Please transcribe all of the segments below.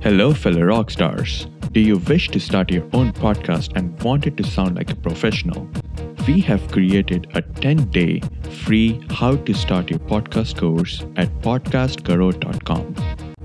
Hello, fellow rock stars. Do you wish to start your own podcast and want it to sound like a professional? We have created a 10 day free How to Start Your Podcast course at podcastguru.com.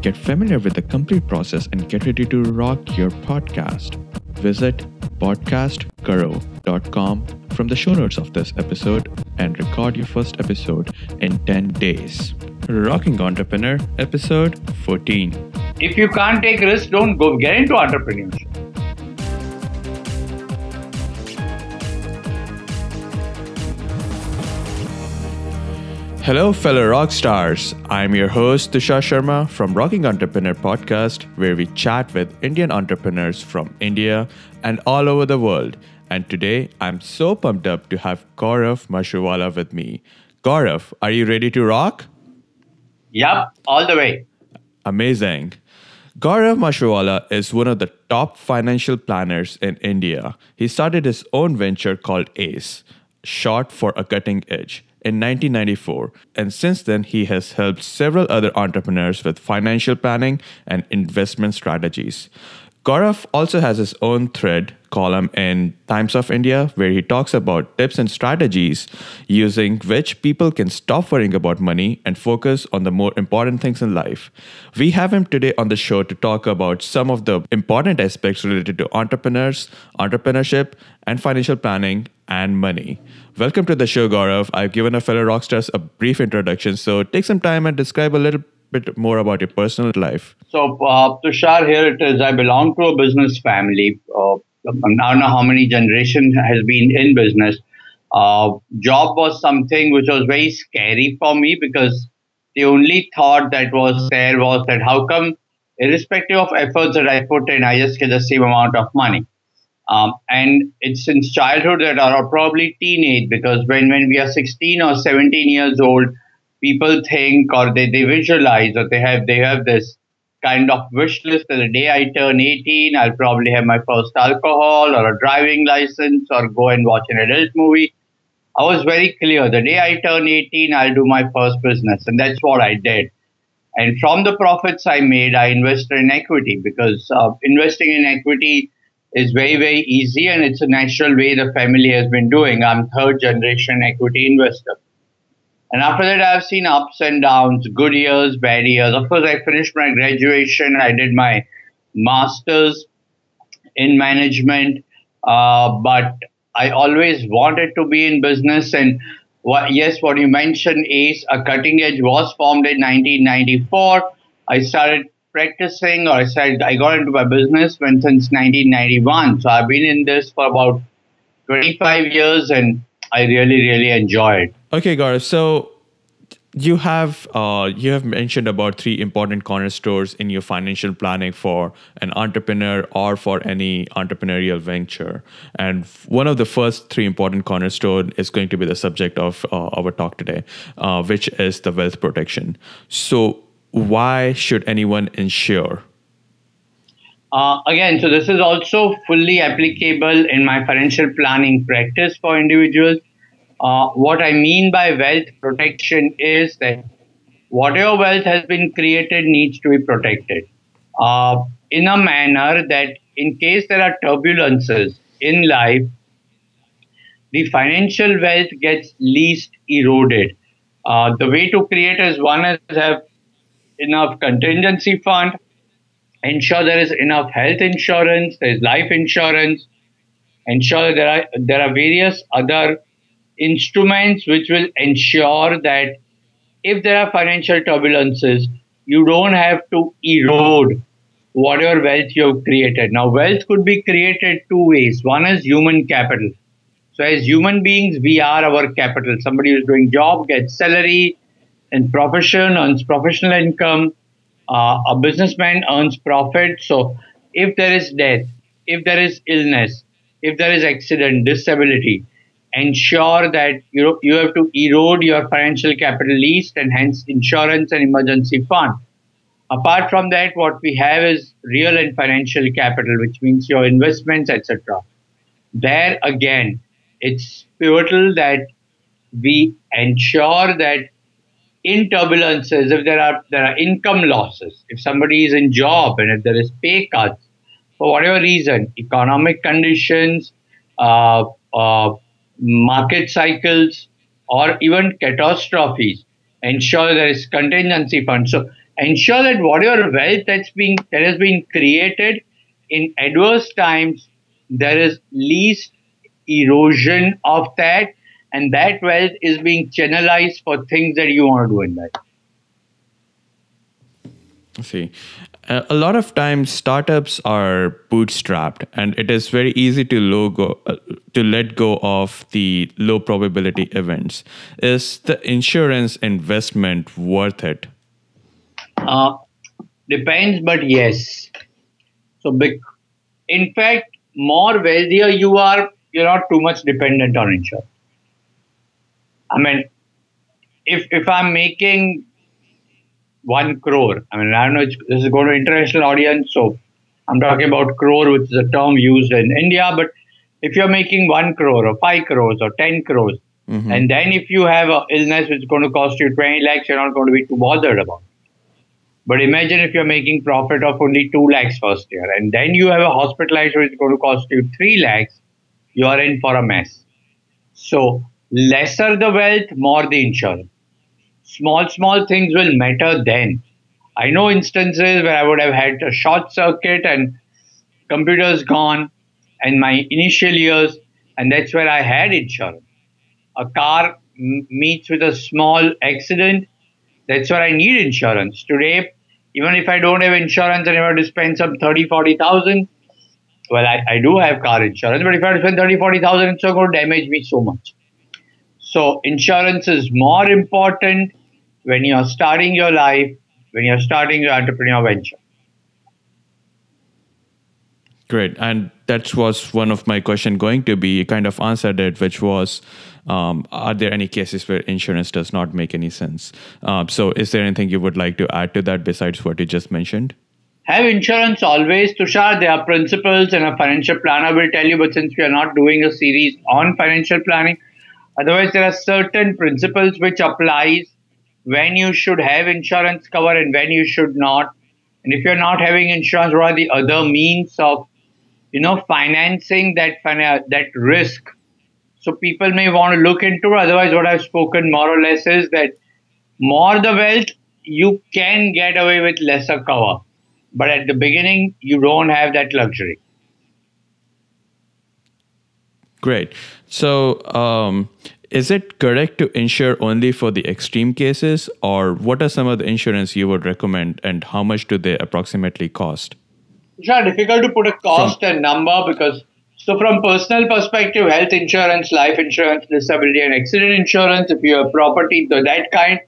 Get familiar with the complete process and get ready to rock your podcast. Visit podcastguru.com from the show notes of this episode and record your first episode in 10 days. Rocking Entrepreneur, episode 14. If you can't take risks, don't go get into entrepreneurship. Hello, fellow rock stars. I'm your host, Tushar Sharma from Rocking Entrepreneur Podcast, where we chat with Indian entrepreneurs from India and all over the world. And today, I'm so pumped up to have Gaurav Mashruwala with me. Gaurav, are you ready to rock? Yep, all the way. Amazing. Gaurav Mashruwala is one of the top financial planners in India. He started his own venture called ACE, short for a cutting edge in 1994, and since then he has helped several other entrepreneurs with financial planning and investment strategies. Gaurav also has his own thread column in Times of India where he talks about tips and strategies using which people can stop worrying about money and focus on the more important things in life. We have him today on the show to talk about some of the important aspects related to entrepreneurs, entrepreneurship, and financial planning and money. Welcome to the show, Gaurav. I've given a fellow rockstars a brief introduction, so take some time and describe a little bit more about your personal life. So, uh, Tushar, here it is. I belong to a business family. Uh, I don't know how many generation has been in business. Uh, job was something which was very scary for me because the only thought that was there was that how come, irrespective of efforts that I put in, I just get the same amount of money. Um, and it's since childhood that are probably teenage because when, when we are 16 or 17 years old, people think or they, they visualize or they have they have this kind of wish list that the day I turn 18, I'll probably have my first alcohol or a driving license or go and watch an adult movie. I was very clear. The day I turn 18, I'll do my first business. And that's what I did. And from the profits I made, I invested in equity because uh, investing in equity is very, very easy and it's a natural way the family has been doing. I'm third generation equity investor. And after that, I've seen ups and downs, good years, bad years. Of course, I finished my graduation. I did my master's in management, uh, but I always wanted to be in business. And what, yes, what you mentioned is a cutting edge was formed in 1994. I started practicing, or I said I got into my business when since 1991. So I've been in this for about 25 years, and I really, really enjoy it. Okay, Gaurav. So you have uh, you have mentioned about three important cornerstones in your financial planning for an entrepreneur or for any entrepreneurial venture. And one of the first three important cornerstone is going to be the subject of uh, our talk today uh, which is the wealth protection. So why should anyone insure? Uh, again so this is also fully applicable in my financial planning practice for individuals uh, what I mean by wealth protection is that whatever wealth has been created needs to be protected uh, in a manner that, in case there are turbulences in life, the financial wealth gets least eroded. Uh, the way to create is one is have enough contingency fund, ensure there is enough health insurance, there is life insurance, ensure there are there are various other instruments which will ensure that if there are financial turbulences, you don't have to erode whatever wealth you have created. Now, wealth could be created two ways. One is human capital. So, as human beings, we are our capital. Somebody who's doing job gets salary and profession earns professional income. Uh, a businessman earns profit. So, if there is death, if there is illness, if there is accident, disability, ensure that you know, you have to erode your financial capital least and hence insurance and emergency fund. Apart from that, what we have is real and financial capital, which means your investments, etc. There again, it's pivotal that we ensure that in turbulences, if there are there are income losses, if somebody is in job and if there is pay cuts, for whatever reason, economic conditions, uh, uh, market cycles, or even catastrophes, ensure there is contingency fund. So ensure that whatever wealth that's being that has been created in adverse times, there is least erosion of that and that wealth is being channelized for things that you want to do in life. See uh, a lot of times startups are bootstrapped and it is very easy to logo uh, to let go of the low probability events. Is the insurance investment worth it? Uh, depends but yes. So big in fact more wealthier you are you're not too much dependent on insurance. I mean, if if I'm making one crore, I mean, I don't know, this is going to international audience, so I'm talking about crore, which is a term used in India. But if you're making one crore or five crores or ten crores, mm-hmm. and then if you have an illness which is going to cost you 20 lakhs, you're not going to be too bothered about. It. But imagine if you're making profit of only 2 lakhs first year, and then you have a hospitalization which is going to cost you 3 lakhs, you are in for a mess. So lesser the wealth, more the insurance. Small, small things will matter then. I know instances where I would have had a short circuit and computers gone in my initial years, and that's where I had insurance. A car m- meets with a small accident, that's where I need insurance. Today, even if I don't have insurance and I have to spend some 30, 40,000, well, I, I do have car insurance, but if I spend 30, 40,000, it's not going to damage me so much. So insurance is more important when you're starting your life, when you're starting your entrepreneur venture. Great. And that was one of my question going to be, you kind of answered it, which was, um, are there any cases where insurance does not make any sense? Um, so is there anything you would like to add to that besides what you just mentioned? Have insurance always, Tushar. There are principles and a financial planner will tell you, but since we are not doing a series on financial planning, Otherwise, there are certain principles which applies when you should have insurance cover and when you should not. And if you're not having insurance, what are the other means of, you know, financing that that risk? So people may want to look into. Otherwise, what I've spoken more or less is that more the wealth, you can get away with lesser cover, but at the beginning, you don't have that luxury. Great. So, um, is it correct to insure only for the extreme cases, or what are some of the insurance you would recommend, and how much do they approximately cost? It's not difficult to put a cost from, and number because so from personal perspective, health insurance, life insurance, disability, and accident insurance, if you have property, that kind,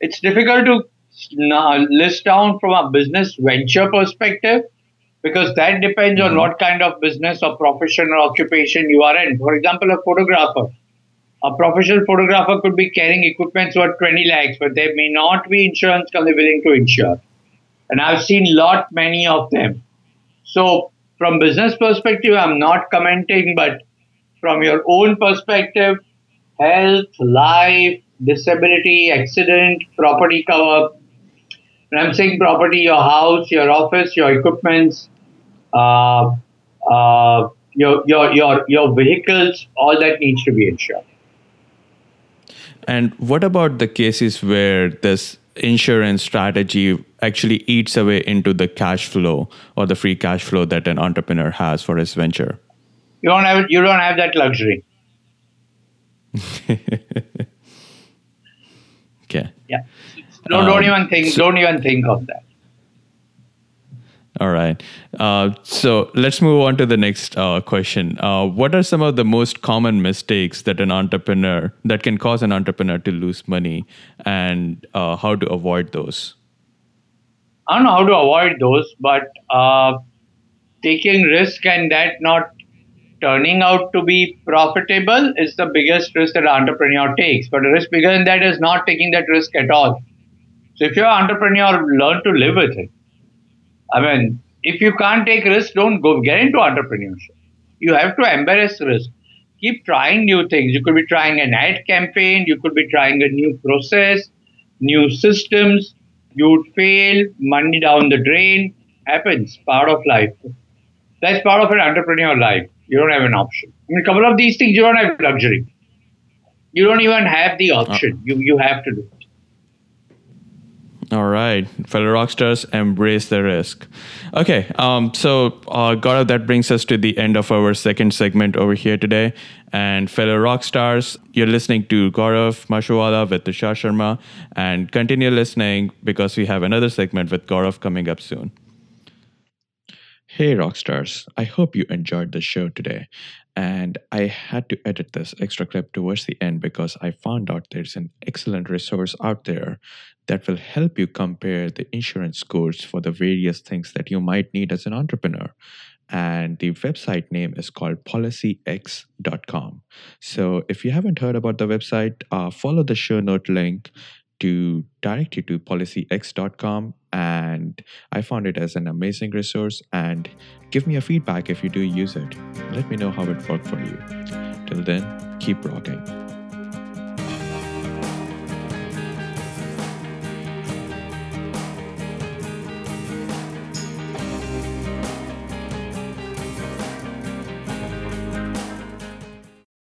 it's difficult to list down from a business venture perspective because that depends mm-hmm. on what kind of business or profession or occupation you are in. For example, a photographer. A professional photographer could be carrying equipment worth 20 lakhs, but there may not be insurance company willing to insure. And I've seen lot many of them. So from business perspective, I'm not commenting, but from your own perspective, health, life, disability, accident, property cover, when I'm saying property, your house, your office, your equipments, uh, uh, your, your, your, your vehicles, all that needs to be insured. And what about the cases where this insurance strategy actually eats away into the cash flow or the free cash flow that an entrepreneur has for his venture? You don't have you don't have that luxury. okay. Yeah. Don't, um, don't even think. So, don't even think of that. All right. Uh, so let's move on to the next uh, question. Uh, what are some of the most common mistakes that an entrepreneur that can cause an entrepreneur to lose money, and uh, how to avoid those? I don't know how to avoid those, but uh, taking risk and that not turning out to be profitable is the biggest risk that an entrepreneur takes. But a risk bigger than that is not taking that risk at all. So if you're an entrepreneur, learn to live with it. I mean, if you can't take risks, don't go get into entrepreneurship. You have to embrace risk. Keep trying new things. You could be trying an ad campaign. You could be trying a new process. new systems, you'd fail, money down the drain, happens, part of life. That's part of an entrepreneur life. You don't have an option. I mean, a couple of these things you don't have luxury. You don't even have the option. Uh. You you have to do it. All right, fellow rockstars, embrace the risk. Okay, um, so uh, Gaurav, that brings us to the end of our second segment over here today. And fellow rockstars, you're listening to Gaurav Mashruwala with Tushar Sharma, and continue listening because we have another segment with Gaurav coming up soon. Hey, rockstars! I hope you enjoyed the show today. And I had to edit this extra clip towards the end because I found out there's an excellent resource out there that will help you compare the insurance scores for the various things that you might need as an entrepreneur. And the website name is called policyx.com. So if you haven't heard about the website, uh, follow the show note link to direct you to policyx.com and i found it as an amazing resource. And give me a feedback if you do use it. Let me know how it worked for you. Till then keep rocking